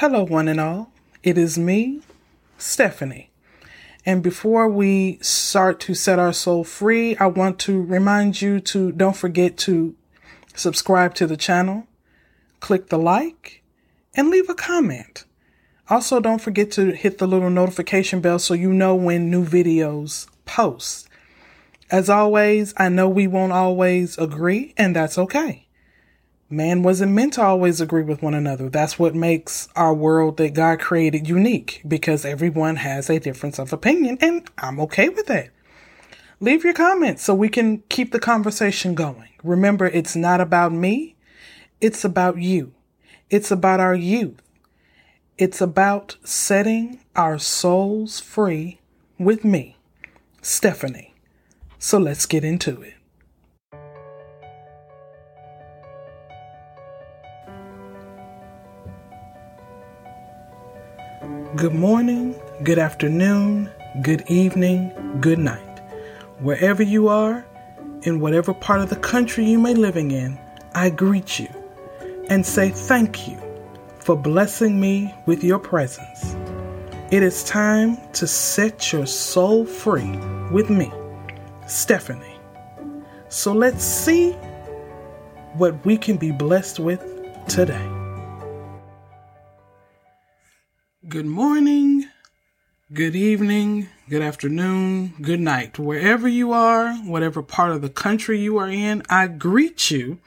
Hello, one and all. It is me, Stephanie. And before we start to set our soul free, I want to remind you to don't forget to subscribe to the channel, click the like, and leave a comment. Also, don't forget to hit the little notification bell so you know when new videos post. As always, I know we won't always agree, and that's okay. Man wasn't meant to always agree with one another. That's what makes our world that God created unique because everyone has a difference of opinion, and I'm okay with that. Leave your comments so we can keep the conversation going. Remember, it's not about me, it's about you. It's about our youth. It's about setting our souls free with me, Stephanie. So let's get into it. Good morning, good afternoon, good evening, good night. Wherever you are, in whatever part of the country you may be living in, I greet you and say thank you for blessing me with your presence. It is time to set your soul free with me, Stephanie. So let's see what we can be blessed with today. Good morning, good evening, good afternoon, good night. Wherever you are, whatever part of the country you are in, I greet you.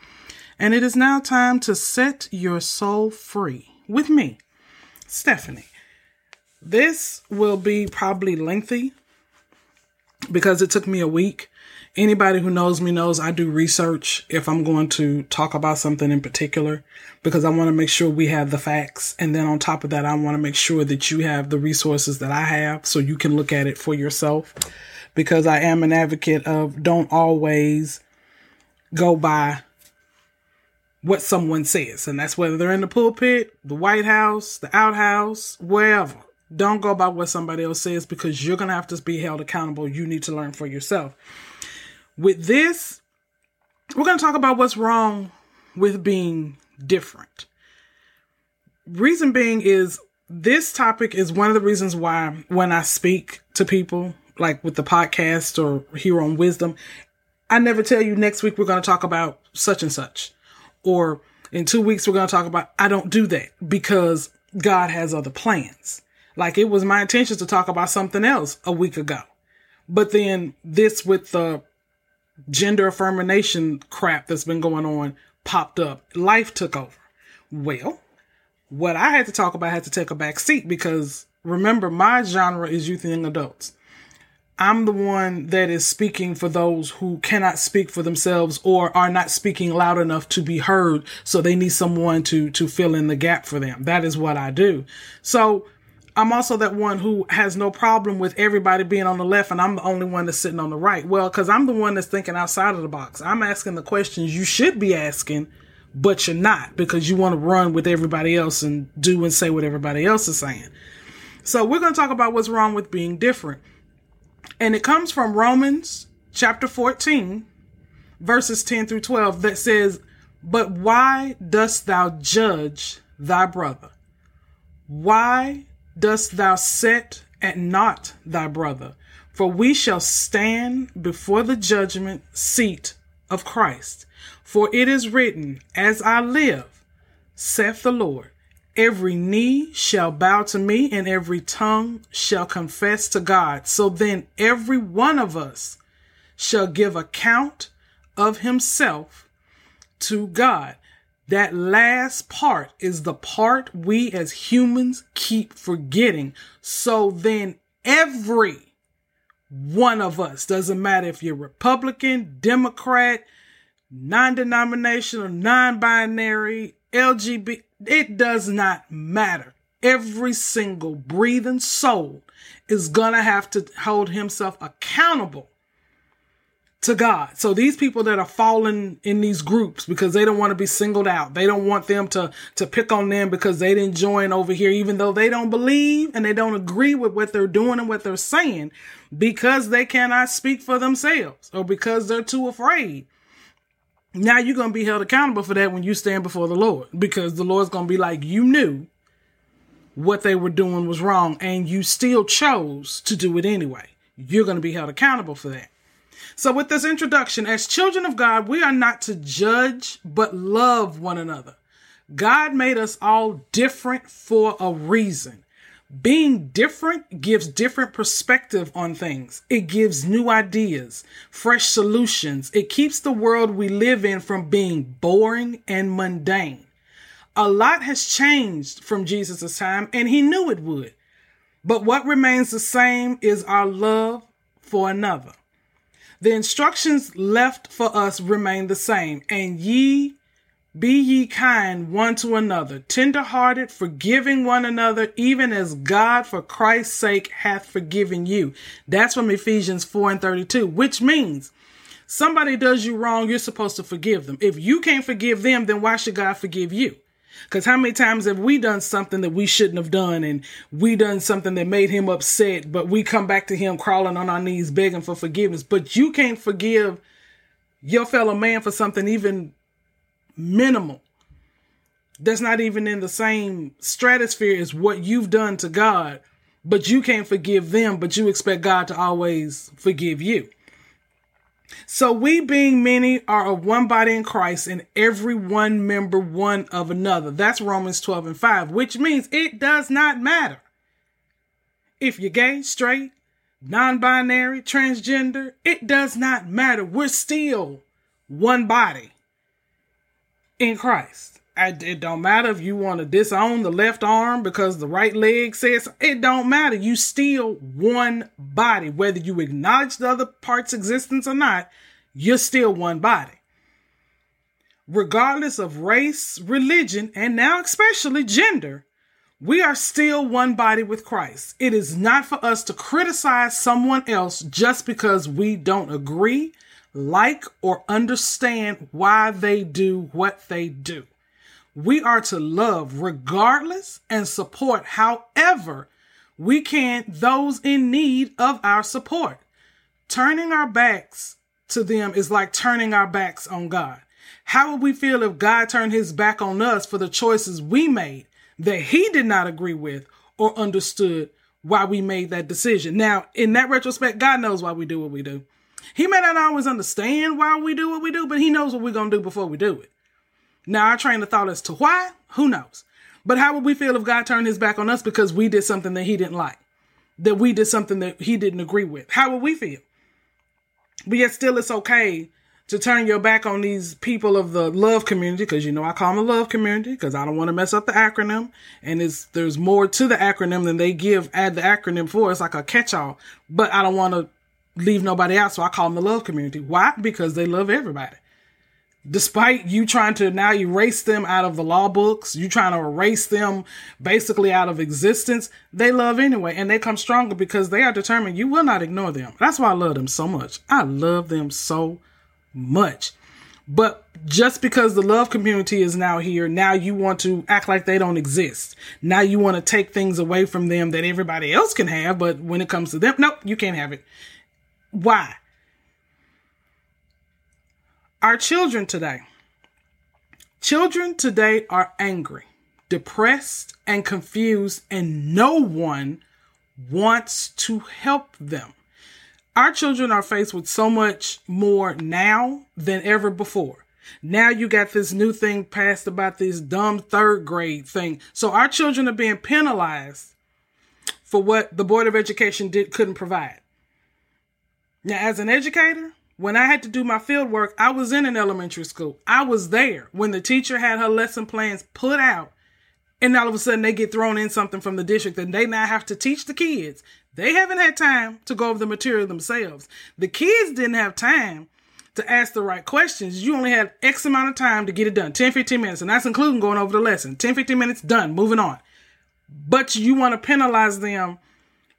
And it is now time to set your soul free with me, Stephanie. This will be probably lengthy because it took me a week Anybody who knows me knows I do research if I'm going to talk about something in particular because I want to make sure we have the facts. And then on top of that, I want to make sure that you have the resources that I have so you can look at it for yourself because I am an advocate of don't always go by what someone says. And that's whether they're in the pulpit, the White House, the outhouse, wherever. Don't go by what somebody else says because you're going to have to be held accountable. You need to learn for yourself. With this, we're going to talk about what's wrong with being different. Reason being is this topic is one of the reasons why when I speak to people, like with the podcast or here on Wisdom, I never tell you next week we're going to talk about such and such. Or in two weeks we're going to talk about, I don't do that because God has other plans. Like it was my intention to talk about something else a week ago. But then this with the gender affirmation crap that's been going on popped up. Life took over. Well, what I had to talk about had to take a back seat because remember, my genre is youth and young adults. I'm the one that is speaking for those who cannot speak for themselves or are not speaking loud enough to be heard. So they need someone to, to fill in the gap for them. That is what I do. So I'm also that one who has no problem with everybody being on the left and I'm the only one that's sitting on the right. Well, because I'm the one that's thinking outside of the box. I'm asking the questions you should be asking, but you're not because you want to run with everybody else and do and say what everybody else is saying. So we're going to talk about what's wrong with being different. And it comes from Romans chapter 14, verses 10 through 12 that says, But why dost thou judge thy brother? Why dost thou set at naught thy brother? For we shall stand before the judgment seat of Christ. For it is written, As I live, saith the Lord, every knee shall bow to me, and every tongue shall confess to God. So then every one of us shall give account of himself to God. That last part is the part we as humans keep forgetting. So then every one of us, doesn't matter if you're Republican, Democrat, non-denominational, non-binary, LGBT, it does not matter. Every single breathing soul is gonna have to hold himself accountable to God. So these people that are falling in these groups because they don't want to be singled out. They don't want them to, to pick on them because they didn't join over here, even though they don't believe and they don't agree with what they're doing and what they're saying because they cannot speak for themselves or because they're too afraid. Now you're going to be held accountable for that when you stand before the Lord because the Lord's going to be like, you knew what they were doing was wrong and you still chose to do it anyway. You're going to be held accountable for that. So, with this introduction, as children of God, we are not to judge, but love one another. God made us all different for a reason. Being different gives different perspective on things. It gives new ideas, fresh solutions. It keeps the world we live in from being boring and mundane. A lot has changed from Jesus' time, and he knew it would. But what remains the same is our love for another. The instructions left for us remain the same, and ye be ye kind one to another, tender hearted, forgiving one another, even as God for Christ's sake hath forgiven you. That's from Ephesians 4 and 32, which means somebody does you wrong, you're supposed to forgive them. If you can't forgive them, then why should God forgive you? Because how many times have we done something that we shouldn't have done and we done something that made him upset, but we come back to him crawling on our knees begging for forgiveness. But you can't forgive your fellow man for something even minimal. That's not even in the same stratosphere as what you've done to God, but you can't forgive them, but you expect God to always forgive you. So we being many are of one body in Christ and every one member one of another. That's Romans 12 and 5, which means it does not matter if you're gay, straight, non-binary, transgender, it does not matter. We're still one body in Christ. It don't matter if you want to disown the left arm because the right leg says it don't matter. You still one body. Whether you acknowledge the other part's existence or not, you're still one body. Regardless of race, religion, and now especially gender, we are still one body with Christ. It is not for us to criticize someone else just because we don't agree, like, or understand why they do what they do. We are to love regardless and support however we can those in need of our support. Turning our backs to them is like turning our backs on God. How would we feel if God turned his back on us for the choices we made that he did not agree with or understood why we made that decision? Now, in that retrospect, God knows why we do what we do. He may not always understand why we do what we do, but he knows what we're going to do before we do it. Now, our train of thought as to why, who knows? But how would we feel if God turned his back on us because we did something that he didn't like? That we did something that he didn't agree with? How would we feel? But yet, still, it's okay to turn your back on these people of the love community because you know I call them the love community because I don't want to mess up the acronym. And it's there's more to the acronym than they give add the acronym for. It's like a catch all, but I don't want to leave nobody out, so I call them the love community. Why? Because they love everybody despite you trying to now erase them out of the law books, you trying to erase them basically out of existence, they love anyway. And they come stronger because they are determined you will not ignore them. That's why I love them so much. I love them so much. But just because the love community is now here, now you want to act like they don't exist. Now you want to take things away from them that everybody else can have, but when it comes to them, nope, you can't have it. Why? Our children today. Children today are angry, depressed, and confused, and no one wants to help them. Our children are faced with so much more now than ever before. Now you got this new thing passed about this dumb third grade thing. So our children are being penalized for what the Board of Education did couldn't provide. Now, as an educator, when I had to do my field work, I was in an elementary school. I was there when the teacher had her lesson plans put out, and all of a sudden they get thrown in something from the district and they now have to teach the kids. They haven't had time to go over the material themselves. The kids didn't have time to ask the right questions. You only had X amount of time to get it done 10, 15 minutes, and that's including going over the lesson. 10, 15 minutes, done, moving on. But you want to penalize them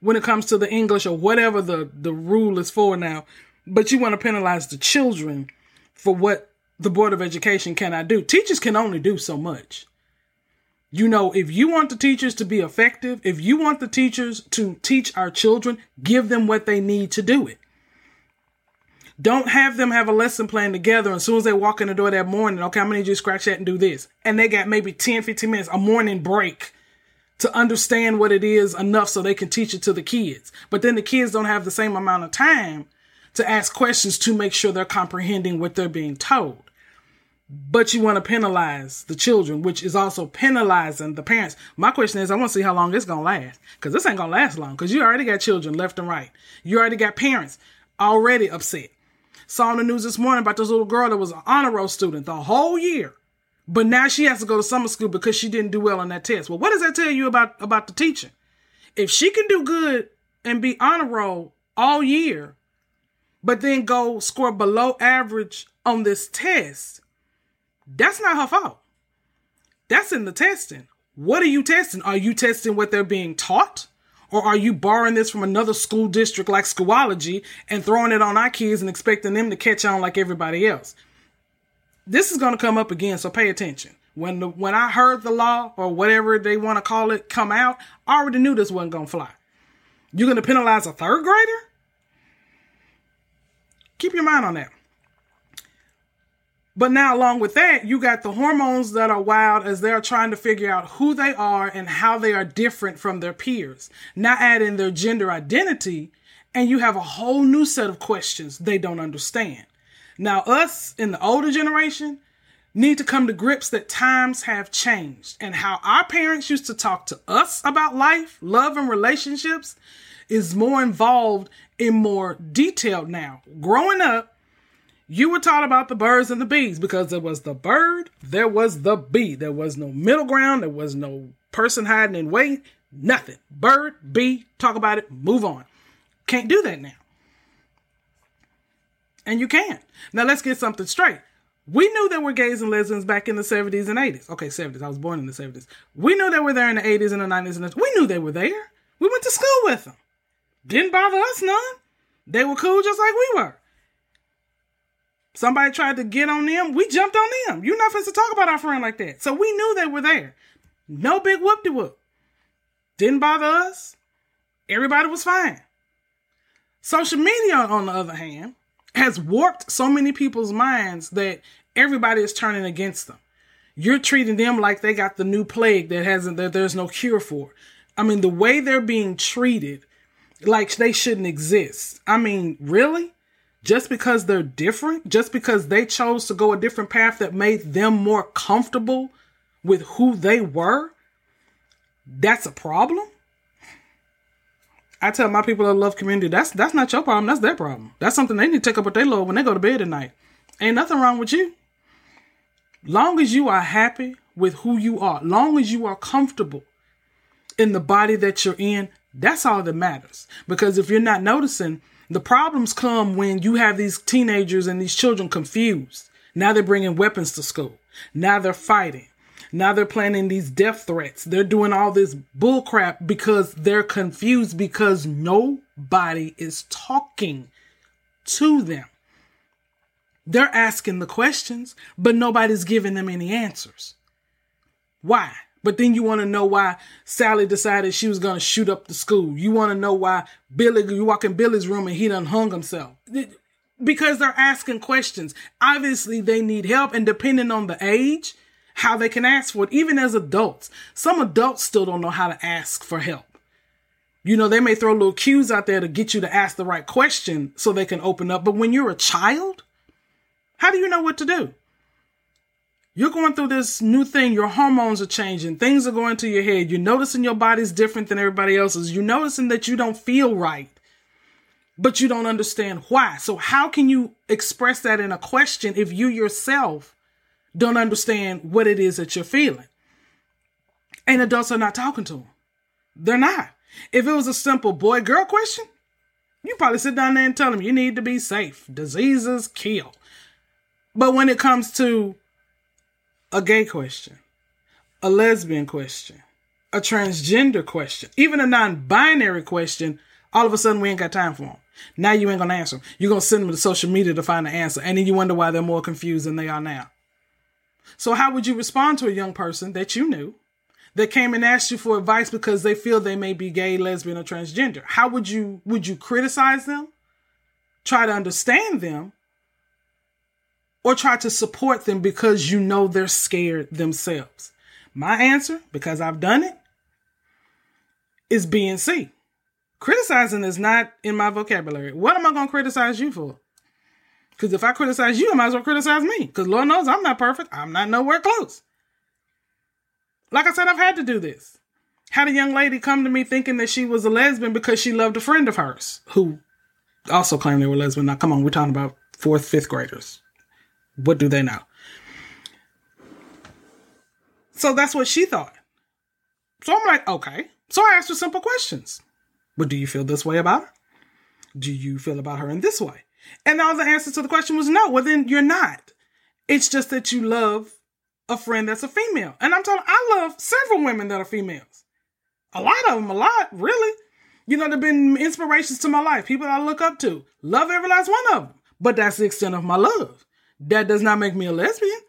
when it comes to the English or whatever the, the rule is for now but you want to penalize the children for what the Board of Education cannot do. Teachers can only do so much. You know, if you want the teachers to be effective, if you want the teachers to teach our children, give them what they need to do it. Don't have them have a lesson plan together. As soon as they walk in the door that morning, okay, I'm going to need you to scratch that and do this. And they got maybe 10, 15 minutes, a morning break to understand what it is enough so they can teach it to the kids. But then the kids don't have the same amount of time to ask questions to make sure they're comprehending what they're being told. But you want to penalize the children, which is also penalizing the parents. My question is, I want to see how long this gonna last, because this ain't gonna last long. Because you already got children left and right. You already got parents already upset. Saw on the news this morning about this little girl that was an honor roll student the whole year, but now she has to go to summer school because she didn't do well on that test. Well, what does that tell you about about the teacher? If she can do good and be honor roll all year, but then go score below average on this test, that's not her fault. That's in the testing. What are you testing? Are you testing what they're being taught? Or are you borrowing this from another school district like Schoology and throwing it on our kids and expecting them to catch on like everybody else? This is going to come up again, so pay attention. When the, when I heard the law or whatever they want to call it come out, I already knew this wasn't going to fly. You're going to penalize a third grader? Keep your mind on that. But now, along with that, you got the hormones that are wild as they're trying to figure out who they are and how they are different from their peers. Now, add in their gender identity, and you have a whole new set of questions they don't understand. Now, us in the older generation need to come to grips that times have changed and how our parents used to talk to us about life, love, and relationships is more involved in more detail now. Growing up, you were taught about the birds and the bees because there was the bird, there was the bee. There was no middle ground, there was no person hiding in wait, nothing. Bird, bee, talk about it, move on. Can't do that now. And you can't. Now let's get something straight. We knew there were gays and lesbians back in the 70s and 80s. Okay, 70s. I was born in the 70s. We knew they were there in the 80s and the 90s and the, we knew they were there. We went to school with them. Didn't bother us none. They were cool just like we were. Somebody tried to get on them, we jumped on them. You're not supposed to talk about our friend like that. So we knew they were there. No big whoop de whoop. Didn't bother us. Everybody was fine. Social media, on the other hand, has warped so many people's minds that everybody is turning against them. You're treating them like they got the new plague that hasn't that there's no cure for. I mean, the way they're being treated, like they shouldn't exist. I mean, really? just because they're different, just because they chose to go a different path that made them more comfortable with who they were, that's a problem. I tell my people that love community, that's that's not your problem, that's their problem. That's something they need to take up with their load when they go to bed at night. Ain't nothing wrong with you. Long as you are happy with who you are, long as you are comfortable in the body that you're in, that's all that matters. Because if you're not noticing, the problems come when you have these teenagers and these children confused. Now they're bringing weapons to school. Now they're fighting. Now they're planning these death threats. They're doing all this bullcrap because they're confused because nobody is talking to them. They're asking the questions, but nobody's giving them any answers. Why? But then you want to know why Sally decided she was going to shoot up the school. You want to know why Billy, you walk in Billy's room and he done hung himself. Because they're asking questions. Obviously, they need help, and depending on the age, how they can ask for it, even as adults. Some adults still don't know how to ask for help. You know, they may throw little cues out there to get you to ask the right question so they can open up. But when you're a child, how do you know what to do? You're going through this new thing. Your hormones are changing. Things are going to your head. You're noticing your body's different than everybody else's. You're noticing that you don't feel right, but you don't understand why. So how can you express that in a question if you yourself don't understand what it is that you're feeling? And adults are not talking to them. They're not. If it was a simple boy girl question, you probably sit down there and tell them you need to be safe. Diseases kill. But when it comes to a gay question, a lesbian question, a transgender question, even a non-binary question, all of a sudden we ain't got time for them. Now you ain't gonna answer them. You're gonna send them to social media to find the answer, and then you wonder why they're more confused than they are now. So how would you respond to a young person that you knew that came and asked you for advice because they feel they may be gay, lesbian, or transgender? How would you would you criticize them? Try to understand them or try to support them because you know they're scared themselves? My answer, because I've done it, is B and C. Criticizing is not in my vocabulary. What am I going to criticize you for? Because if I criticize you, I might as well criticize me. Because Lord knows I'm not perfect. I'm not nowhere close. Like I said, I've had to do this. Had a young lady come to me thinking that she was a lesbian because she loved a friend of hers who also claimed they were lesbian. Now, come on, we're talking about fourth, fifth graders. What do they know? So that's what she thought. So I'm like, okay. So I asked her simple questions. But do you feel this way about her? Do you feel about her in this way? And all the answer to the question was no. Well, then you're not. It's just that you love a friend that's a female. And I'm telling I love several women that are females. A lot of them, a lot, really. You know, they've been inspirations to my life, people I look up to. Love every last one of them. But that's the extent of my love. That does not make me a lesbian.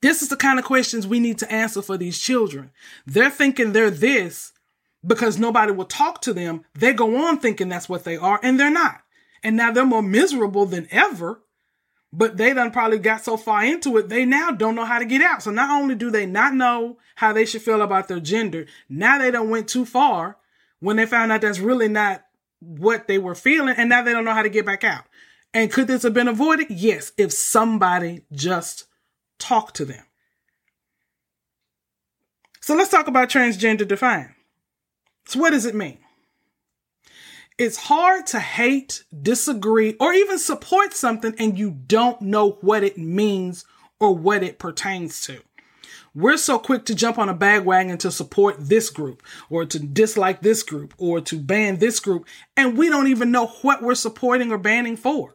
This is the kind of questions we need to answer for these children. They're thinking they're this because nobody will talk to them. They go on thinking that's what they are, and they're not. And now they're more miserable than ever. But they done probably got so far into it, they now don't know how to get out. So not only do they not know how they should feel about their gender, now they don't went too far when they found out that's really not what they were feeling, and now they don't know how to get back out. And could this have been avoided? Yes, if somebody just talked to them. So let's talk about transgender define. So what does it mean? It's hard to hate, disagree, or even support something and you don't know what it means or what it pertains to. We're so quick to jump on a bandwagon to support this group or to dislike this group or to ban this group, and we don't even know what we're supporting or banning for.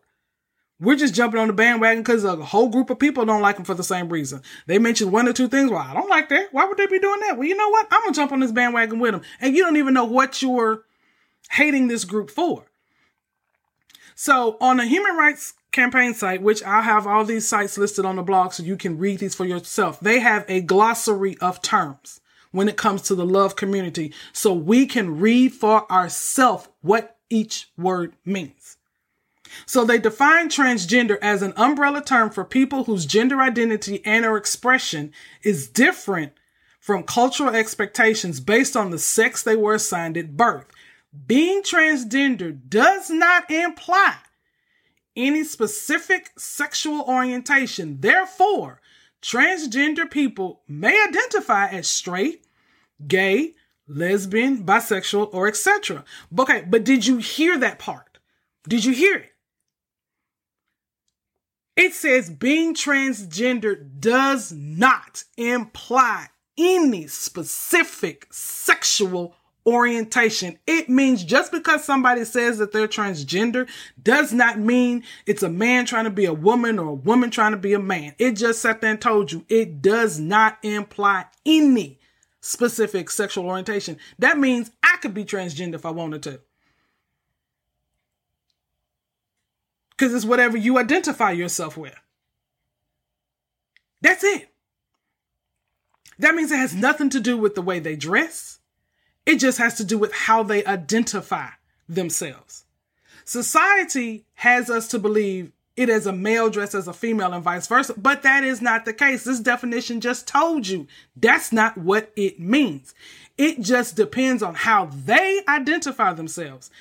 We're just jumping on the bandwagon because a whole group of people don't like them for the same reason. They mentioned one or two things. Well, I don't like that. Why would they be doing that? Well, you know what? I'm going to jump on this bandwagon with them. And you don't even know what you're hating this group for. So on a human rights campaign site, which I have all these sites listed on the blog so you can read these for yourself, they have a glossary of terms when it comes to the love community so we can read for ourselves what each word means. So they define transgender as an umbrella term for people whose gender identity and or expression is different from cultural expectations based on the sex they were assigned at birth. Being transgender does not imply any specific sexual orientation. Therefore, transgender people may identify as straight, gay, lesbian, bisexual, or etc. Okay, but did you hear that part? Did you hear it? It says being transgender does not imply any specific sexual orientation. It means just because somebody says that they're transgender does not mean it's a man trying to be a woman or a woman trying to be a man. It just sat there and told you it does not imply any specific sexual orientation. That means I could be transgender if I wanted to. Because it's whatever you identify yourself with. That's it. That means it has nothing to do with the way they dress. It just has to do with how they identify themselves. Society has us to believe it as a male dressed as a female and vice versa, but that is not the case. This definition just told you that's not what it means. It just depends on how they identify themselves.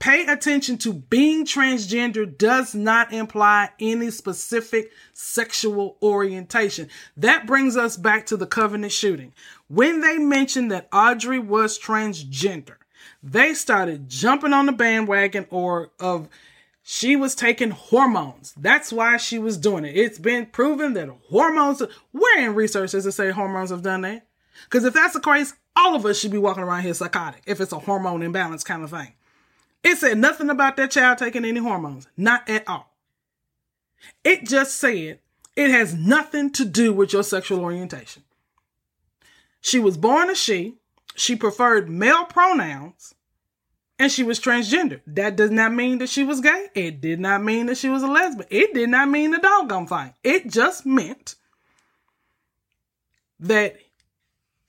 Pay attention to being transgender does not imply any specific sexual orientation. That brings us back to the Covenant shooting. When they mentioned that Audrey was transgender, they started jumping on the bandwagon or of she was taking hormones. That's why she was doing it. It's been proven that hormones, where in research does it say hormones have done that? Because if that's the case, all of us should be walking around here psychotic if it's a hormone imbalance kind of thing. It said nothing about that child taking any hormones. Not at all. It just said it has nothing to do with your sexual orientation. She was born a she. She preferred male pronouns and she was transgender. That does not mean that she was gay. It did not mean that she was a lesbian. It did not mean the doggone thing. It just meant that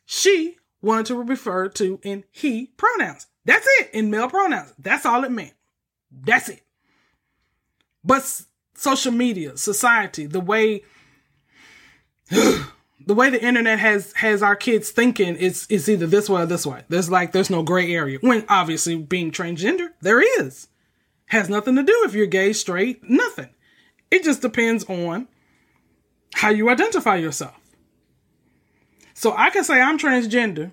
she wanted to refer to in he pronouns. That's it in male pronouns. That's all it meant. That's it. But social media, society, the way The way the internet has has our kids thinking it's it's either this way or this way. There's like there's no gray area. When obviously being transgender, there is. Has nothing to do if you're gay, straight, nothing. It just depends on how you identify yourself. So I can say I'm transgender,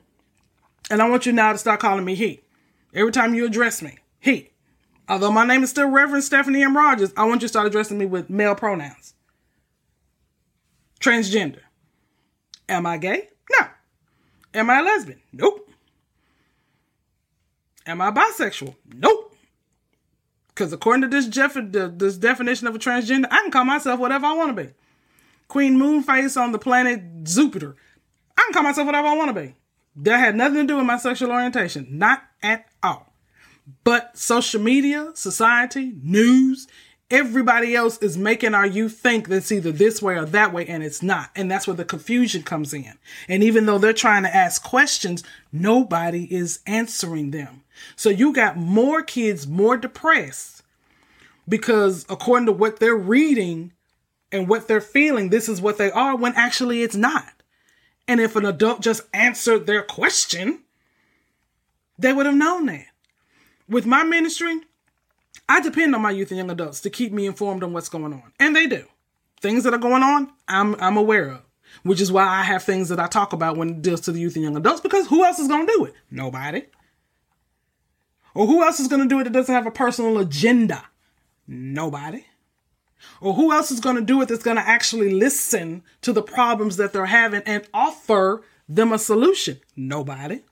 and I want you now to start calling me he. Every time you address me, he. Although my name is still Reverend Stephanie M. Rogers, I want you to start addressing me with male pronouns. Transgender. Am I gay? No. Am I a lesbian? Nope. Am I bisexual? Nope. Because according to this, Jeff, this definition of a transgender, I can call myself whatever I want to be. Queen Moonface on the planet Jupiter. I can call myself whatever I want to be. That had nothing to do with my sexual orientation. Not at. But social media, society, news, everybody else is making our youth think that it's either this way or that way, and it's not. And that's where the confusion comes in. And even though they're trying to ask questions, nobody is answering them. So you got more kids more depressed because according to what they're reading and what they're feeling, this is what they are when actually it's not. And if an adult just answered their question, they would have known that. With my ministry, I depend on my youth and young adults to keep me informed on what's going on. And they do. Things that are going on, I'm I'm aware of. Which is why I have things that I talk about when it deals to the youth and young adults, because who else is gonna do it? Nobody. Or who else is gonna do it that doesn't have a personal agenda? Nobody. Or who else is going to do it that's going to actually listen to the problems that they're having and offer them a solution? Nobody.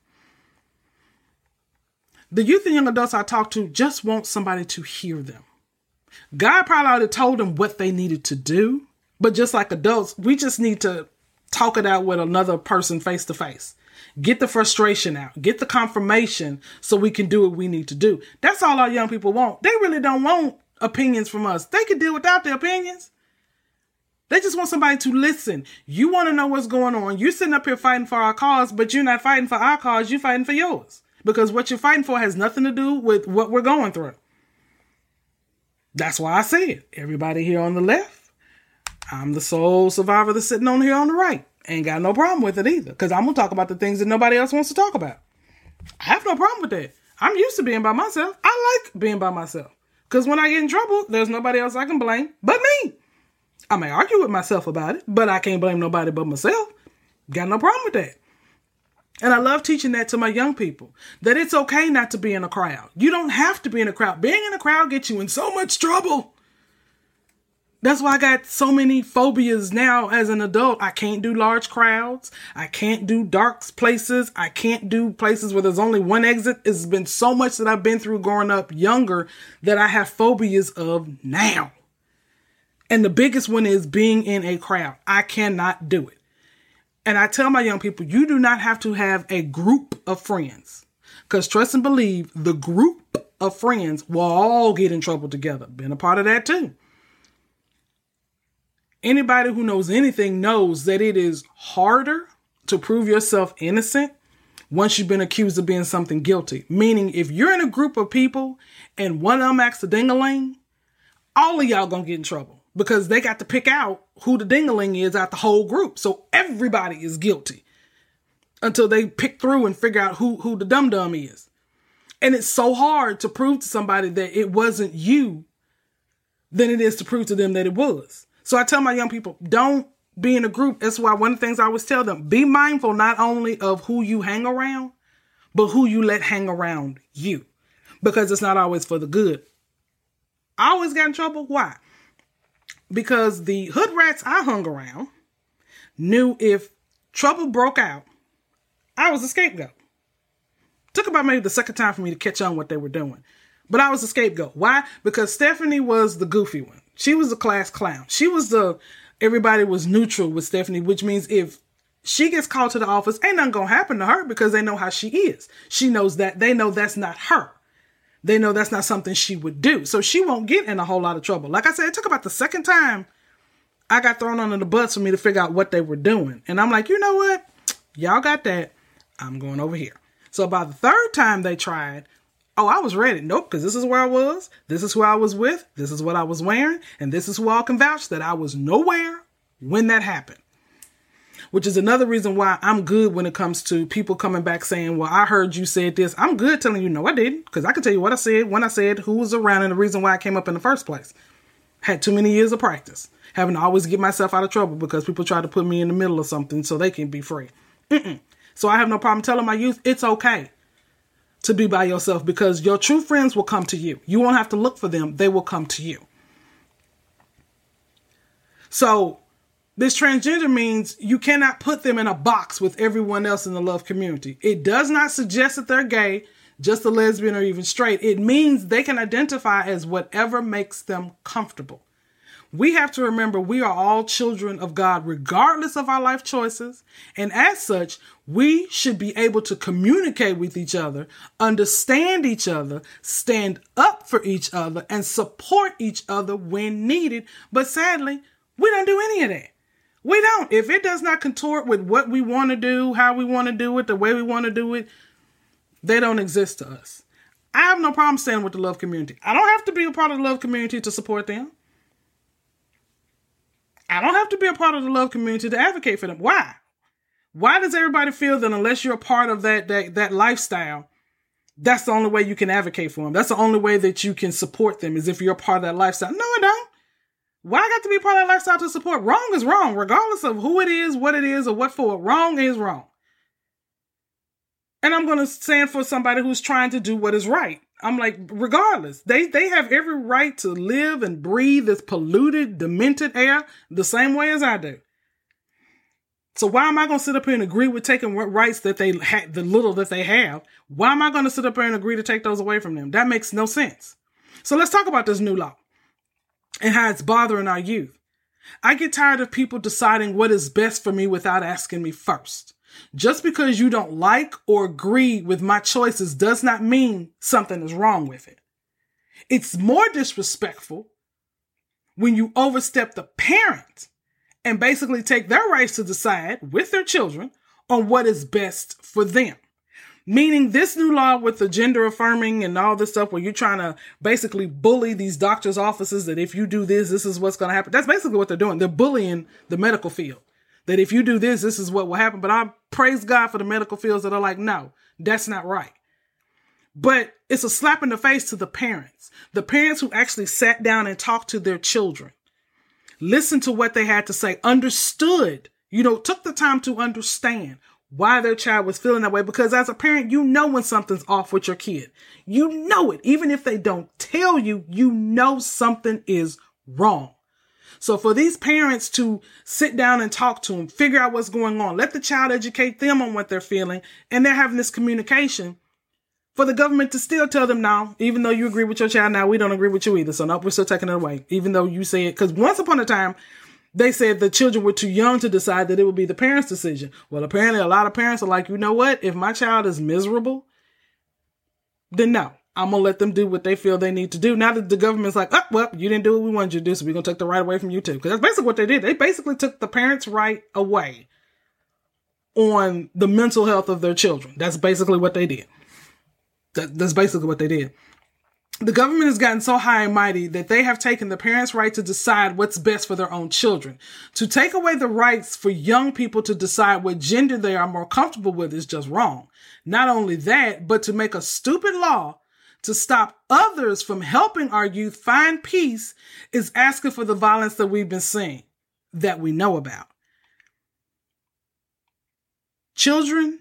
The youth and young adults I talk to just want somebody to hear them. God probably already told them what they needed to do, but just like adults, we just need to talk it out with another person face to face. Get the frustration out, get the confirmation so we can do what we need to do. That's all our young people want. They really don't want opinions from us. They could deal without their opinions. They just want somebody to listen. You want to know what's going on. You're sitting up here fighting for our cause, but you're not fighting for our cause. You're fighting for yours. Because what you're fighting for has nothing to do with what we're going through. That's why I say it. Everybody here on the left, I'm the sole survivor that's sitting on here on the right. Ain't got no problem with it either. Because I'm going to talk about the things that nobody else wants to talk about. I have no problem with that. I'm used to being by myself. I like being by myself. Because when I get in trouble, there's nobody else I can blame but me. I may argue with myself about it, but I can't blame nobody but myself. Got no problem with that. And I love teaching that to my young people that it's okay not to be in a crowd. You don't have to be in a crowd. Being in a crowd gets you in so much trouble. That's why I got so many phobias now as an adult. I can't do large crowds. I can't do dark places. I can't do places where there's only one exit. It's been so much that I've been through growing up younger that I have phobias of now. And the biggest one is being in a crowd. I cannot do it. And I tell my young people, you do not have to have a group of friends. Because trust and believe, the group of friends will all get in trouble together. Been a part of that too. Anybody who knows anything knows that it is harder to prove yourself innocent once you've been accused of being something guilty. Meaning, if you're in a group of people and one of them acts a dingaling, all of y'all gonna get in trouble because they got to pick out who the dingaling is out the whole group. So everybody is guilty until they pick through and figure out who, who the dum dum is. And it's so hard to prove to somebody that it wasn't you than it is to prove to them that it was. So I tell my young people, don't be in a group. That's why one of the things I always tell them, be mindful not only of who you hang around, but who you let hang around you. Because it's not always for the good. I always got in trouble. Why? Because the hood rats I hung around knew if trouble broke out, I was a scapegoat. Took about maybe the second time for me to catch on what they were doing. But I was a scapegoat. Why? Because Stephanie was the goofy one. She was the class clown. She was the everybody was neutral with Stephanie, which means if she gets called to the office, ain't nothing gonna happen to her because they know how she is. She knows that they know that's not her. They know that's not something she would do. So she won't get in a whole lot of trouble. Like I said, it took about the second time I got thrown under the bus for me to figure out what they were doing. And I'm like, you know what? Y'all got that. I'm going over here. So by the third time they tried, Oh, I was ready. Nope, because this is where I was. This is who I was with. This is what I was wearing. And this is who I can vouch that I was nowhere when that happened. Which is another reason why I'm good when it comes to people coming back saying, well, I heard you said this. I'm good telling you, no, I didn't. Cause I can tell you what I said, when I said, who was around and the reason why I came up in the first place. Had too many years of practice. Having to always get myself out of trouble because people try to put me in the middle of something so they can be free. Mm-mm. So I have no problem telling my youth, it's okay to be by yourself because your true friends will come to you. You won't have to look for them. They will come to you. So this transgender means you cannot put them in a box with everyone else in the love community. It does not suggest that they're gay, just a lesbian or even straight. It means they can identify as whatever makes them comfortable. We have to remember we are all children of God, regardless of our life choices. And as such, we should be able to communicate with each other, understand each other, stand up for each other, and support each other when needed. But sadly, we don't do any of that. We don't. If it does not contort with what we want to do, how we want to do it, the way we want to do it, they don't exist to us. I have no problem standing with the love community. I don't have to be a part of the love community to support them. I don't have to be a part of the love community to advocate for them. Why? Why does everybody feel that unless you're a part of that that that lifestyle, that's the only way you can advocate for them? That's the only way that you can support them is if you're a part of that lifestyle. No, I don't. Why I got to be part of that lifestyle to support? Wrong is wrong, regardless of who it is, what it is, or what for. Wrong is wrong. And I'm to stand for somebody who's trying to do what is right. I'm like, regardless, they they have every right to live and breathe this polluted, demented air the same way as I do. So why am I going to sit up here and agree with taking what rights that they had, the little that they have? Why am I going to sit up here and agree to take those away from them? That makes no sense. So let's talk about this new law and how it's bothering our youth. I get tired of people deciding what is best for me without asking me first. Just because you don't like or agree with my choices does not mean something is wrong with it. It's more disrespectful when you overstep the parent and basically take their rights to decide with their children on what is best for them. Meaning this new law with the gender affirming and all this stuff where you're trying to basically bully these doctors' offices that if you do this, this is what's going to happen. That's basically what they're doing. They're bullying the medical field. That if you do this, this is what will happen. But I praise God for the medical fields that are like, no, that's not right. But it's a slap in the face to the parents. The parents who actually sat down and talked to their children, listened to what they had to say, understood, you know, took the time to understand why their child was feeling that way because as a parent, you know when something's off with your kid. You know it. Even if they don't tell you, you know something is wrong. So for these parents to sit down and talk to them, figure out what's going on, let the child educate them on what they're feeling, and they're having this communication. For the government to still tell them now, even though you agree with your child, now we don't agree with you either. So no, we're still taking it away. Even though you say it, because once upon a time, they said the children were too young to decide that it would be the parents' decision. Well, apparently a lot of parents are like, you know what? If my child is miserable, then no, I'm gonna let them do what they feel they need to do. Now that the government's like, oh, well, you didn't do what we wanted you to do, so we're gonna take the right away from you too. Because that's basically what they did. They basically took the parents' right away on the mental health of their children. That's basically what they did. That, that's basically what they did the government has gotten so high and mighty that they have taken the parents' right to decide what's best for their own children. To take away the rights for young people to decide what gender they are more comfortable with is just wrong. Not only that, but to make a stupid law to stop others from helping our youth find peace is asking for the violence that we've been seeing, that we know about. Children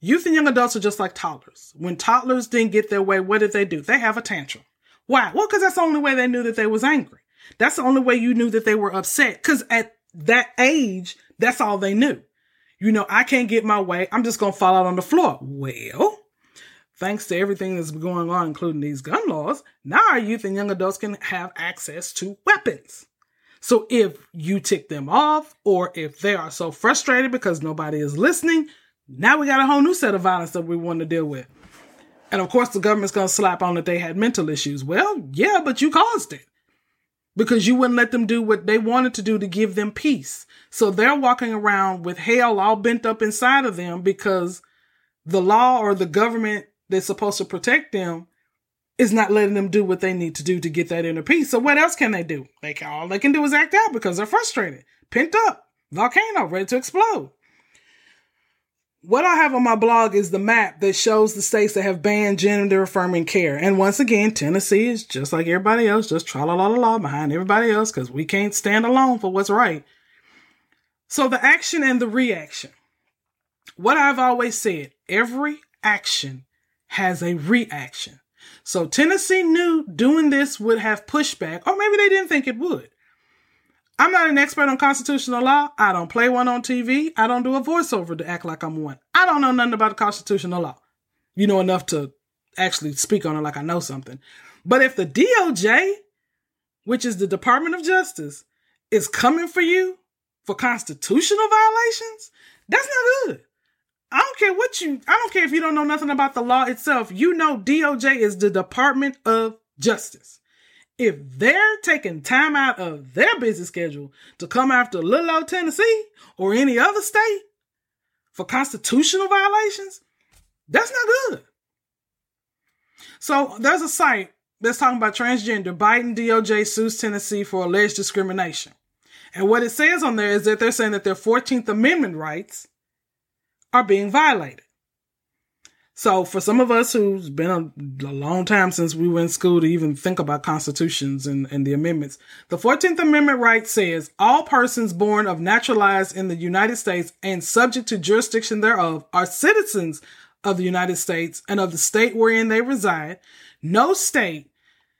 Youth and young adults are just like toddlers. When toddlers didn't get their way, what did they do? They have a tantrum. Why? Well, because that's the only way they knew that they was angry. That's the only way you knew that they were upset. Because at that age, that's all they knew. You know, I can't get my way. I'm just going to fall out on the floor. Well, thanks to everything that's been going on, including these gun laws, now our youth and young adults can have access to weapons. So if you tick them off, or if they are so frustrated because nobody is listening, now we got a whole new set of violence that we want to deal with. And of course, the government's going to slap on that they had mental issues. Well, yeah, but you caused it because you wouldn't let them do what they wanted to do to give them peace. So they're walking around with hell all bent up inside of them because the law or the government that's supposed to protect them is not letting them do what they need to do to get that inner peace. So what else can they do? They can, all they can do is act out because they're frustrated, pent up. volcano ready to explode. What I have on my blog is the map that shows the states that have banned gender affirming care. And once again, Tennessee is just like everybody else, just tra la la la behind everybody else because we can't stand alone for what's right. So the action and the reaction. What I've always said, every action has a reaction. So Tennessee knew doing this would have pushback, or maybe they didn't think it would. I'm not an expert on constitutional law. I don't play one on TV. I don't do a voiceover to act like I'm one. I don't know nothing about the constitutional law. You know enough to actually speak on it like I know something. But if the DOJ, which is the Department of Justice, is coming for you for constitutional violations, that's not good. I don't care what you, I don't care if you don't know nothing about the law itself. You know, DOJ is the Department of Justice if they're taking time out of their busy schedule to come after little old Tennessee or any other state for constitutional violations, that's not good. So there's a site that's talking about transgender. Biden DOJ sues Tennessee for alleged discrimination. And what it says on there is that they're saying that their 14th Amendment rights are being violated. So for some of us who's been a, a, long time since we were in school to even think about constitutions and, and the amendments, the 14th Amendment right says all persons born of naturalized in the United States and subject to jurisdiction thereof are citizens of the United States and of the state wherein they reside. No state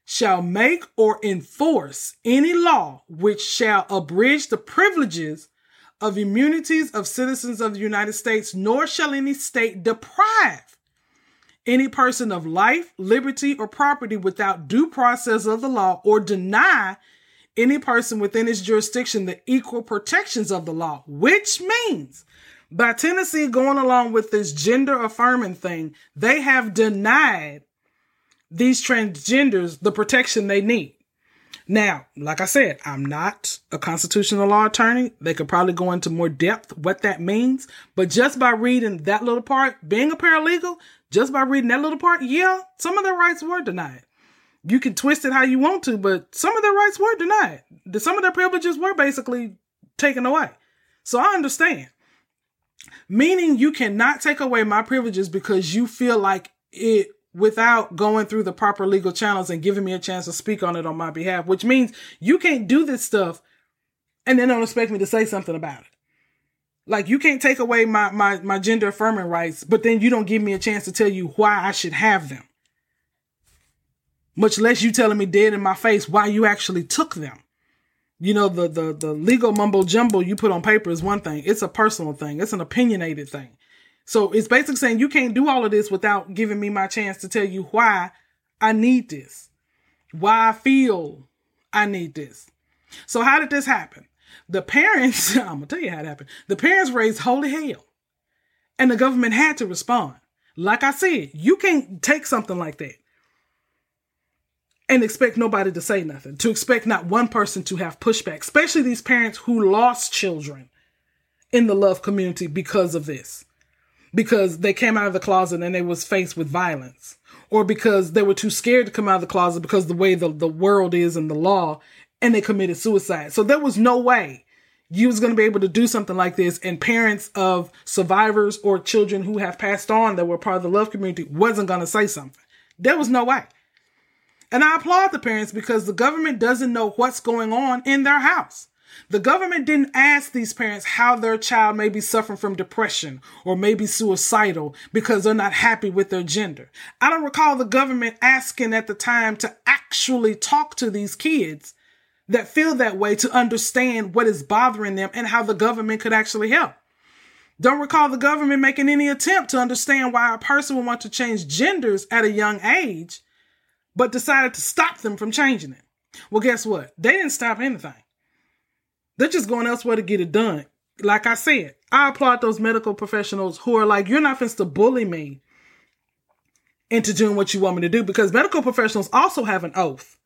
shall make or enforce any law which shall abridge the privileges of immunities of citizens of the United States, nor shall any state deprive any person of life, liberty, or property without due process of the law or deny any person within its jurisdiction the equal protections of the law, which means by Tennessee going along with this gender affirming thing, they have denied these transgenders the protection they need. Now, like I said, I'm not a constitutional law attorney. They could probably go into more depth what that means. But just by reading that little part, being a paralegal, just by reading that little part, yeah, some of their rights were denied. You can twist it how you want to, but some of their rights were denied. Some of their privileges were basically taken away. So I understand. Meaning you cannot take away my privileges because you feel like it without going through the proper legal channels and giving me a chance to speak on it on my behalf, which means you can't do this stuff and then don't expect me to say something about it. Like you can't take away my, my, my gender affirming rights, but then you don't give me a chance to tell you why I should have them. Much less you telling me dead in my face why you actually took them. You know, the, the, the legal mumbo jumbo you put on paper is one thing. It's a personal thing. It's an opinionated thing. So it's basically saying you can't do all of this without giving me my chance to tell you why I need this, why I feel I need this. So how did this happen? The parents, I'm gonna tell you how it happened. The parents raised holy hell, and the government had to respond. Like I said, you can't take something like that and expect nobody to say nothing, to expect not one person to have pushback, especially these parents who lost children in the love community because of this because they came out of the closet and they was faced with violence or because they were too scared to come out of the closet because the way the, the world is and the law and they committed suicide. So there was no way you was going to be able to do something like this and parents of survivors or children who have passed on that were part of the love community wasn't going to say something. There was no way. And I applaud the parents because the government doesn't know what's going on in their house. The government didn't ask these parents how their child may be suffering from depression or may be suicidal because they're not happy with their gender. I don't recall the government asking at the time to actually talk to these kids that feel that way to understand what is bothering them and how the government could actually help. Don't recall the government making any attempt to understand why a person would want to change genders at a young age, but decided to stop them from changing it. Well, guess what? They didn't stop anything. They're just going elsewhere to get it done. Like I said, I applaud those medical professionals who are like, you're not supposed to bully me into doing what you want me to do because medical professionals also have an oath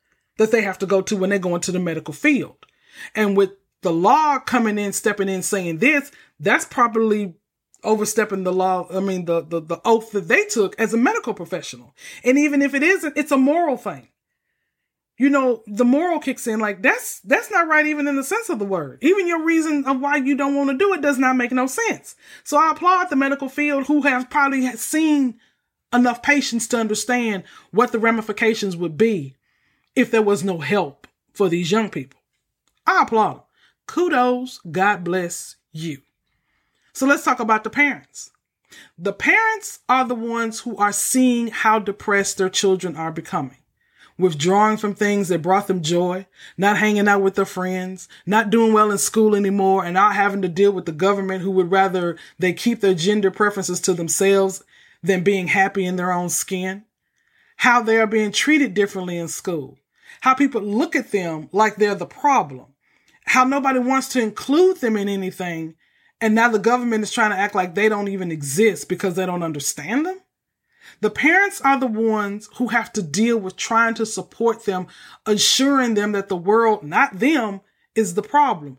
that they have to go to when they go into the medical field. And with the law coming in, stepping in, saying this, that's probably overstepping the law. I mean, the, the, the oath that they took as a medical professional. And even if it isn't, it's a moral thing. you know, the moral kicks in. Like that's that's not right even in the sense of the word. Even your reason of why you don't want to do it does not make no sense. So I applaud the medical field who have probably seen enough patients to understand what the ramifications would be if there was no help for these young people. I applaud them. Kudos. God bless you. So let's talk about the parents. The parents are the ones who are seeing how depressed their children are becoming withdrawing from things that brought them joy, not hanging out with their friends, not doing well in school anymore, and not having to deal with the government who would rather they keep their gender preferences to themselves than being happy in their own skin. How they are being treated differently in school. How people look at them like they're the problem. How nobody wants to include them in anything. And now the government is trying to act like they don't even exist because they don't understand them. The parents are the ones who have to deal with trying to support them, assuring them that the world, not them, is the problem.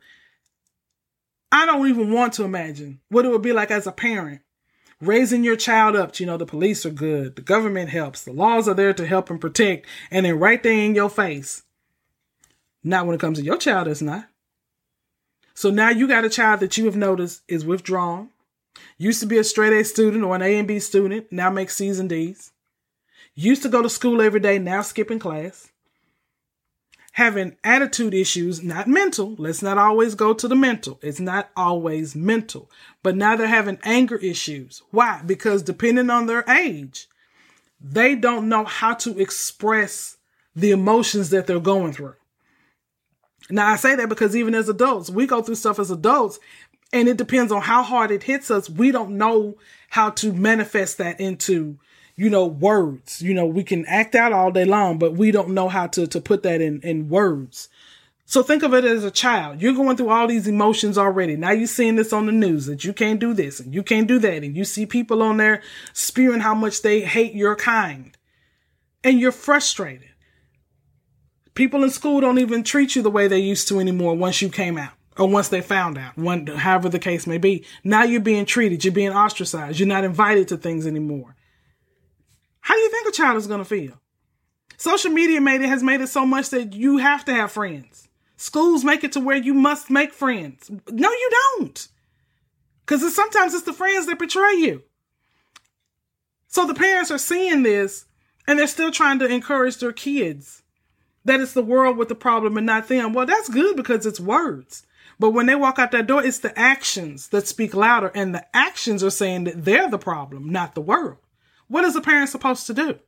I don't even want to imagine what it would be like as a parent raising your child up. You know, the police are good, the government helps, the laws are there to help and protect, and then right there in your face. Not when it comes to your child, it's not. So now you got a child that you have noticed is withdrawn, Used to be a straight A student or an A and B student, now makes C's and D's. Used to go to school every day, now skipping class. Having attitude issues, not mental. Let's not always go to the mental. It's not always mental. But now they're having anger issues. Why? Because depending on their age, they don't know how to express the emotions that they're going through. Now, I say that because even as adults, we go through stuff as adults and it depends on how hard it hits us. We don't know how to manifest that into, you know, words. You know, we can act out all day long, but we don't know how to, to put that in, in words. So think of it as a child. You're going through all these emotions already. Now you're seeing this on the news that you can't do this and you can't do that. And you see people on there spewing how much they hate your kind. And you're frustrated. People in school don't even treat you the way they used to anymore once you came out or once they found out, one, however the case may be. Now you're being treated, you're being ostracized, you're not invited to things anymore. How do you think a child is going to feel? Social media made it has made it so much that you have to have friends. Schools make it to where you must make friends. No, you don't. Because it's, sometimes it's the friends that betray you. So the parents are seeing this and they're still trying to encourage their kids that it's the world with the problem and not them. Well, that's good because it's words. But when they walk out that door, it's the actions that speak louder, and the actions are saying that they're the problem, not the world. What is a parent supposed to do?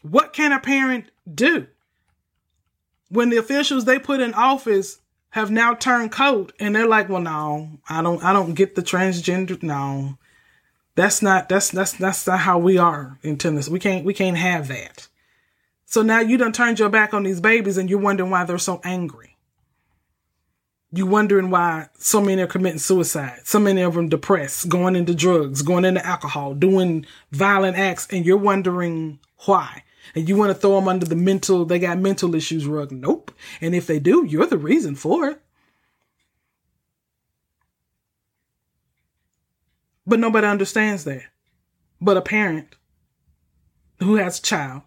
What can a parent do when the officials they put in office have now turned coat and they're like, "Well, no, I don't, I don't get the transgender. No, that's not, that's that's that's not how we are in Tennessee. We can't, we can't have that." So now you done turned your back on these babies, and you're wondering why they're so angry you wondering why so many are committing suicide, so many of them depressed, going into drugs, going into alcohol, doing violent acts, and you're wondering why. And you want to throw them under the mental, they got mental issues rug. Nope. And if they do, you're the reason for it. But nobody understands that. But a parent who has a child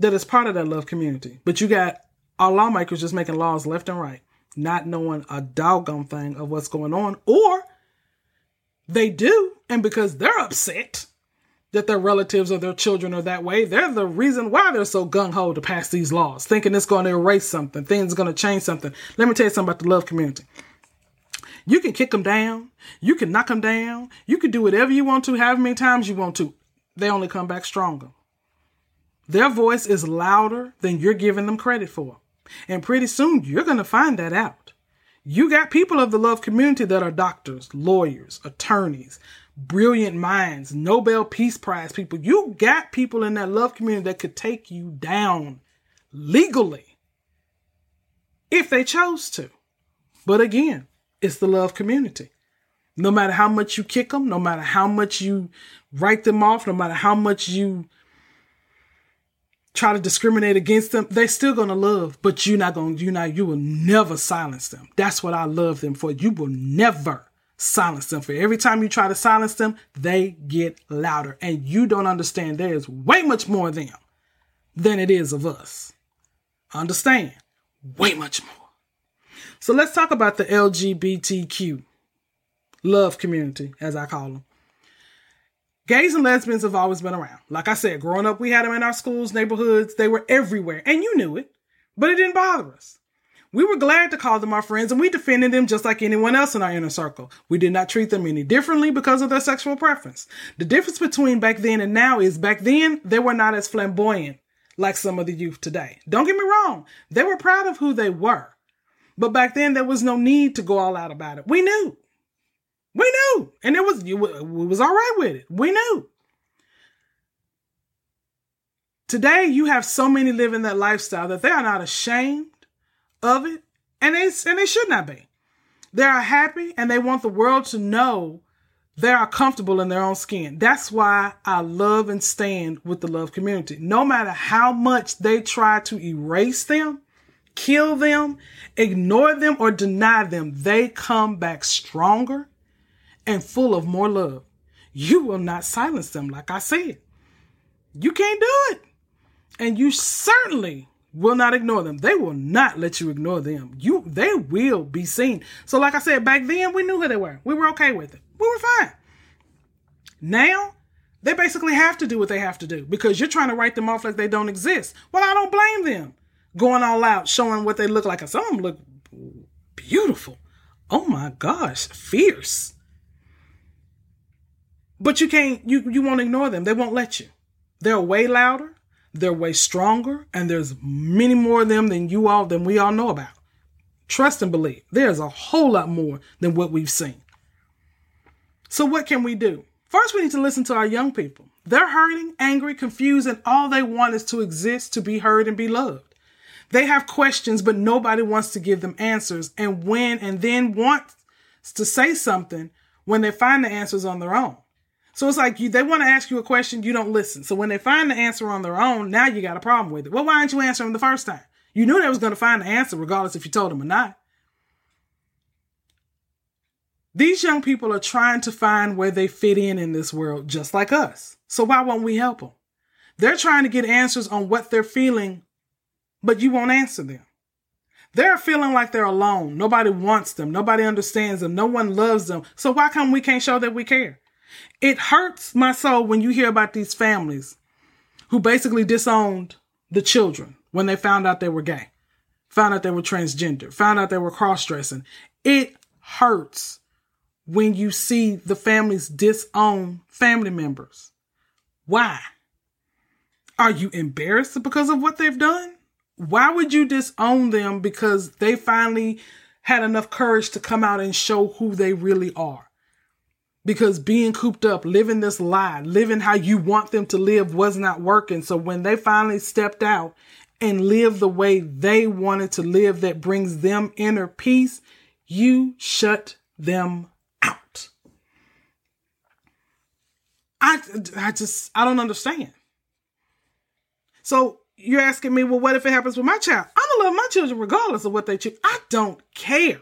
that is part of that love community. But you got our lawmakers just making laws left and right not knowing a doggone thing of what's going on, or they do, and because they're upset that their relatives or their children are that way, they're the reason why they're so gung ho to pass these laws, thinking it's going to erase something, things are going to change something. Let me tell you something about the love community. You can kick them down, you can knock them down, you can do whatever you want to, however many times you want to. They only come back stronger. Their voice is louder than you're giving them credit for. And pretty soon you're going to find that out. You got people of the love community that are doctors, lawyers, attorneys, brilliant minds, Nobel Peace Prize people. You got people in that love community that could take you down legally if they chose to. But again, it's the love community. No matter how much you kick them, no matter how much you write them off, no matter how much you try to discriminate against them, they're still gonna love, but you're not gonna, you know, you will never silence them. That's what I love them for. You will never silence them. For every time you try to silence them, they get louder. And you don't understand there is way much more of them than it is of us. Understand, way much more. So let's talk about the LGBTQ love community, as I call them. Gays and lesbians have always been around. Like I said, growing up, we had them in our schools, neighborhoods. They were everywhere, and you knew it, but it didn't bother us. We were glad to call them our friends and we defended them just like anyone else in our inner circle. We did not treat them any differently because of their sexual preference. The difference between back then and now is back then they were not as flamboyant like some of the youth today. Don't get me wrong. They were proud of who they were. But back then there was no need to go all out about it. We knew. We knew. And it was, it was all right with it. We knew. Today you have so many living that lifestyle that they are not ashamed of it, and they and they should not be. They are happy and they want the world to know they are comfortable in their own skin. That's why I love and stand with the love community. No matter how much they try to erase them, kill them, ignore them, or deny them, they come back stronger and full of more love. You will not silence them, like I said. You can't do it. And you certainly will not ignore them. They will not let you ignore them. You they will be seen. So like I said back then we knew who they were. We were okay with it. We were fine. Now they basically have to do what they have to do because you're trying to write them off like they don't exist. Well, I don't blame them. Going all out, showing what they look like. Some of them look beautiful. Oh my gosh, fierce. But you can't you you won't ignore them. They won't let you. They're way louder they're way stronger, and there's many more of them than you all than we all know about. Trust and believe. There's a whole lot more than what we've seen. So what can we do? First, we need to listen to our young people. They're hurting, angry, confused, and all they want is to exist, to be heard, and be loved. They have questions, but nobody wants to give them answers. And when and then wants to say something when they find the answers on their own. So it's like you, they want to ask you a question, you don't listen. So when they find the answer on their own, now you got a problem with it. Well, why didn't you answer them the first time? You knew they was going to find the answer regardless if you told them or not. These young people are trying to find where they fit in in this world, just like us. So why won't we help them? They're trying to get answers on what they're feeling, but you won't answer them. They're feeling like they're alone. Nobody wants them. Nobody understands them. No one loves them. So why come we can't show that we care? It hurts my soul when you hear about these families who basically disowned the children when they found out they were gay, found out they were transgender, found out they were cross dressing. It hurts when you see the families disown family members. Why? Are you embarrassed because of what they've done? Why would you disown them because they finally had enough courage to come out and show who they really are? Because being cooped up, living this lie, living how you want them to live was not working. So when they finally stepped out and lived the way they wanted to live that brings them inner peace, you shut them out. I, I just, I don't understand. So you're asking me, well, what if it happens with my child? I'm gonna love my children regardless of what they choose. I don't care.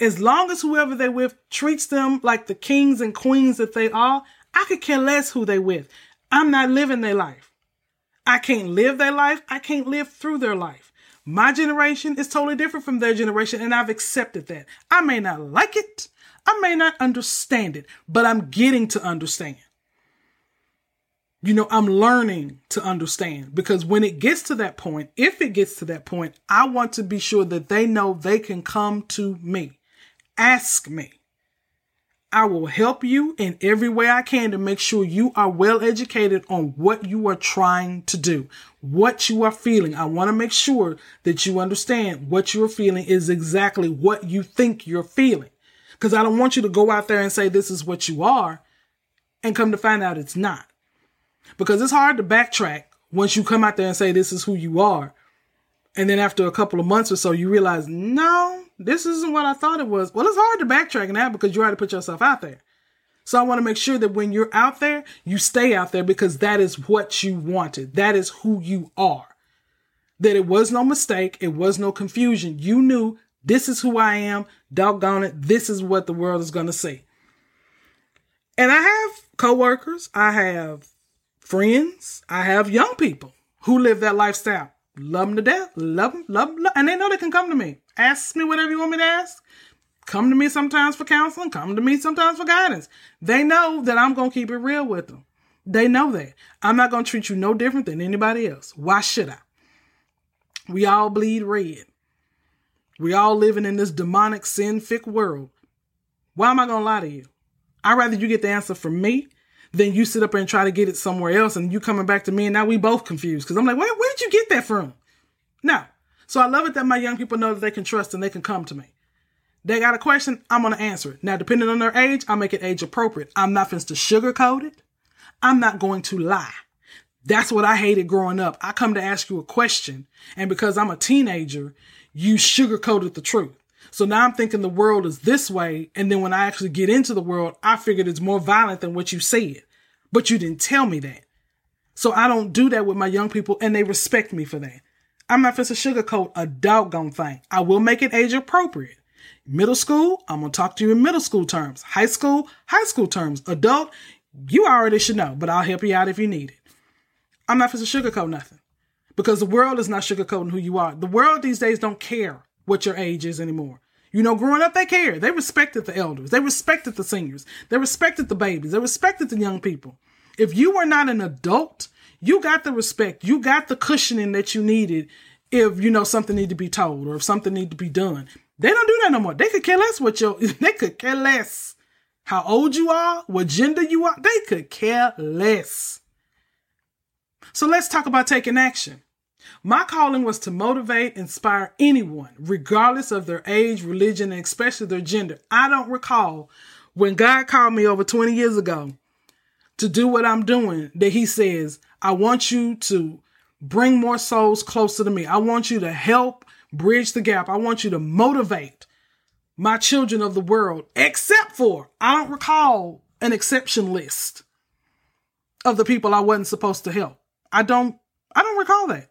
As long as whoever they're with treats them like the kings and queens that they are, I could care less who they with. I'm not living their life. I can't live their life. I can't live through their life. My generation is totally different from their generation, and I've accepted that. I may not like it. I may not understand it, but I'm getting to understand. You know, I'm learning to understand because when it gets to that point, if it gets to that point, I want to be sure that they know they can come to me. Ask me. I will help you in every way I can to make sure you are well educated on what you are trying to do, what you are feeling. I want to make sure that you understand what you're feeling is exactly what you think you're feeling. Because I don't want you to go out there and say this is what you are and come to find out it's not. Because it's hard to backtrack once you come out there and say this is who you are. And then after a couple of months or so, you realize, no, this isn't what I thought it was. Well, it's hard to backtrack now because you already put yourself out there. So I want to make sure that when you're out there, you stay out there because that is what you wanted. That is who you are. That it was no mistake. It was no confusion. You knew this is who I am. Doggone it. This is what the world is going to see. And I have coworkers. I have friends. I have young people who live that lifestyle Love them to death. Love them, love love, and they know they can come to me. Ask me whatever you want me to ask. Come to me sometimes for counseling. Come to me sometimes for guidance. They know that I'm going to keep it real with them. They know that. I'm not going to treat you no different than anybody else. Why should I? We all bleed red. We all living in this demonic sin fic world. Why am I going to lie to you? I'd rather you get the answer from me than you sit up and try to get it somewhere else and you coming back to me and now we both confused because I'm like, where, where did you get that from? No. So I love it that my young people know that they can trust and they can come to me. They got a question, I'm to answer it. Now, depending on their age, I make it age appropriate. I'm not going to sugarcoat it. I'm not going to lie. That's what I hated growing up. I come to ask you a question, and because I'm a teenager, you sugarcoated the truth. So now I'm thinking the world is this way, and then when I actually get into the world, I figured it's more violent than what you said. But you didn't tell me that. So I don't do that with my young people, and they respect me for that. I'm not supposed to sugarcoat a doggone thing. I will make it age appropriate. Middle school, I'm gonna talk to you in middle school terms. High school, high school terms. Adult, you already should know, but I'll help you out if you need it. I'm not supposed to sugarcoat nothing because the world is not sugarcoating who you are. The world these days don't care what your age is anymore. You know, growing up, they cared. They respected the elders. They respected the seniors. They respected the babies. They respected the young people. If you were not an adult, you got the respect. You got the cushioning that you needed if, you know, something needed to be told or if something needed to be done. They don't do that no more. They could care less what your, they could care less how old you are, what gender you are. They could care less. So let's talk about taking action. My calling was to motivate, inspire anyone, regardless of their age, religion, and especially their gender. I don't recall when God called me over 20 years ago to do what I'm doing that He says, I want you to bring more souls closer to me. I want you to help bridge the gap. I want you to motivate my children of the world, except for I don't recall an exception list of the people I wasn't supposed to help. I don't I don't recall that.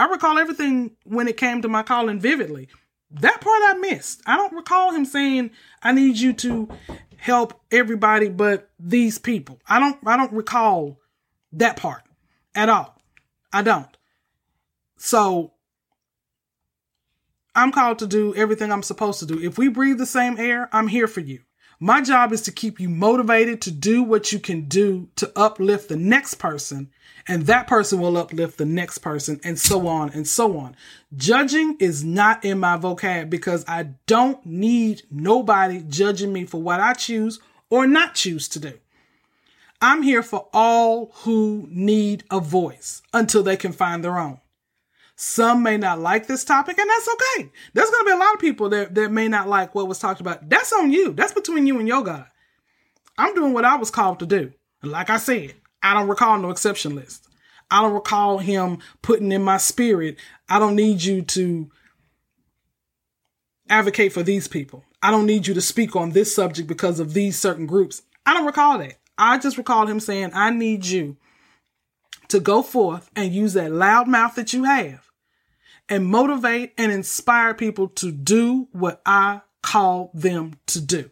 I recall everything when it came to my calling vividly. That part I missed. I don't recall him saying, I need you to help everybody but these people. I don't I don't recall that part at all. I don't. So I'm called to do everything I'm supposed to do. If we breathe the same air, I'm here for you. My job is to keep you motivated to do what you can do to uplift the next person, and that person will uplift the next person, and so on and so on. Judging is not in my vocab because I don't need nobody judging me for what I choose or not choose to do. I'm here for all who need a voice until they can find their own. Some may not like this topic, and that's okay. There's going to be a lot of people that, that may not like what was talked about. That's on you. That's between you and your God. I'm doing what I was called to do. like I said, I don't recall no exception list. I don't recall him putting in my spirit, I don't need you to advocate for these people. I don't need you to speak on this subject because of these certain groups. I don't recall that. I just recall him saying, I need you to go forth and use that loud mouth that you have and motivate and inspire people to do what I call them to do.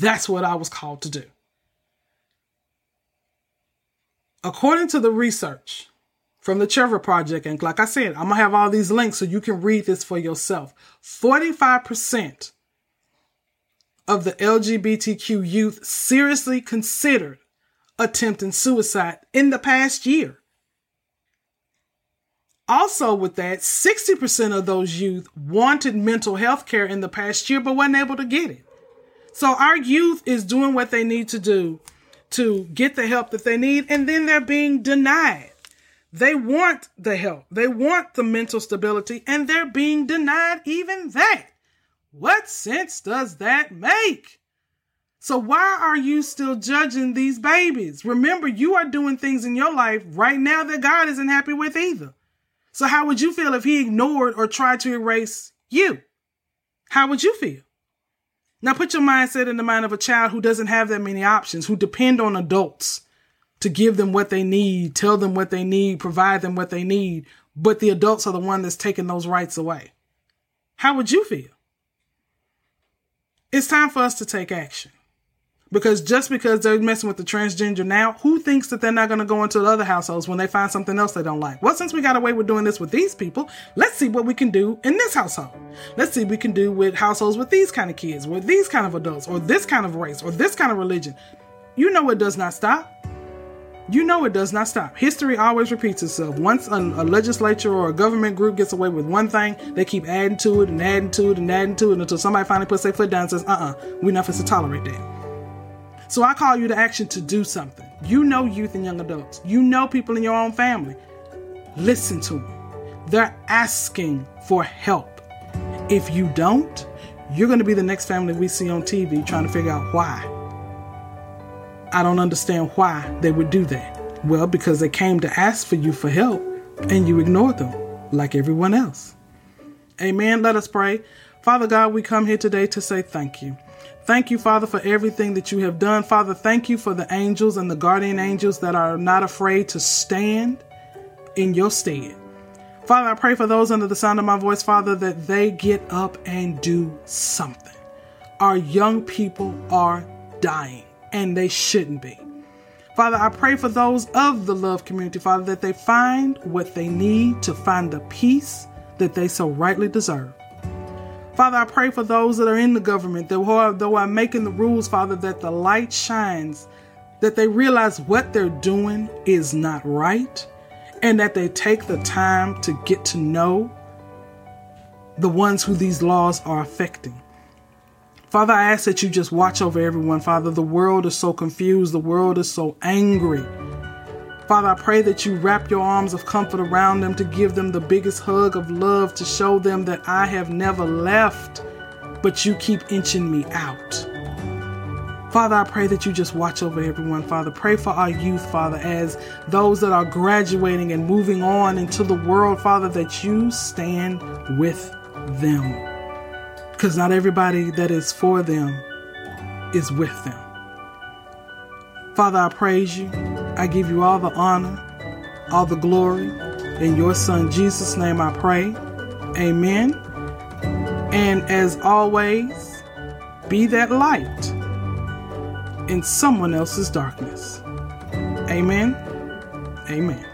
That's what I was called to do. According to the research from the Trevor Project, and like I said, I'm gonna have all these links so you can read this for yourself. 45% of the LGBTQ youth seriously considered attempting suicide in the past year. Also, with that, 60% of those youth wanted mental health care in the past year but wasn't able to get it. So, our youth is doing what they need to do to get the help that they need, and then they're being denied. They want the help, they want the mental stability, and they're being denied even that. What sense does that make? So, why are you still judging these babies? Remember, you are doing things in your life right now that God isn't happy with either. So how would you feel if he ignored or tried to erase you? How would you feel? Now put your mindset in the mind of a child who doesn't have that many options, who depend on adults to give them what they need, tell them what they need, provide them what they need, but the adults are the one that's taking those rights away. How would you feel? It's time for us to take action. Because just because they're messing with the transgender now, who thinks that they're not going to go into other households when they find something else they don't like? Well, since we got away with doing this with these people, let's see what we can do in this household. Let's see what we can do with households with these kind of kids, with these kind of adults, or this kind of race, or this kind of religion. You know it does not stop. You know it does not stop. History always repeats itself. Once a, a, legislature or a government group gets away with one thing, they keep adding to it and adding to it and adding to it until somebody finally puts their foot down and says, uh uh-uh, uh, we're not supposed to tolerate that. So I call you to action to do something. You know youth and young adults. You know people in your own family. Listen to them. They're asking for help. If you don't, you're going to be the next family we see on TV trying to figure out why. I don't understand why they would do that. Well, because they came to ask for you for help and you ignored them like everyone else. Amen. Let us pray. Father God, we come here today to say thank you. Thank you, Father, for everything that you have done. Father, thank you for the angels and the guardian angels that are not afraid to stand in your stead. Father, I pray for those under the sound of my voice, Father, that they get up and do something. Our young people are dying, and they shouldn't be. Father, I pray for those of the love community, Father, that they find what they need to find the peace that they so rightly deserve. Father, I pray for those that are in the government, that are, that are making the rules, Father, that the light shines, that they realize what they're doing is not right, and that they take the time to get to know the ones who these laws are affecting. Father, I ask that you just watch over everyone. Father, the world is so confused, the world is so angry. Father, I pray that you wrap your arms of comfort around them to give them the biggest hug of love to show them that I have never left, but you keep inching me out. Father, I pray that you just watch over everyone, Father. Pray for our youth, Father, as those that are graduating and moving on into the world, Father, that you stand with them. Because not everybody that is for them is with them. Father, I praise you. I give you all the honor, all the glory. In your Son Jesus' name I pray. Amen. And as always, be that light in someone else's darkness. Amen. Amen.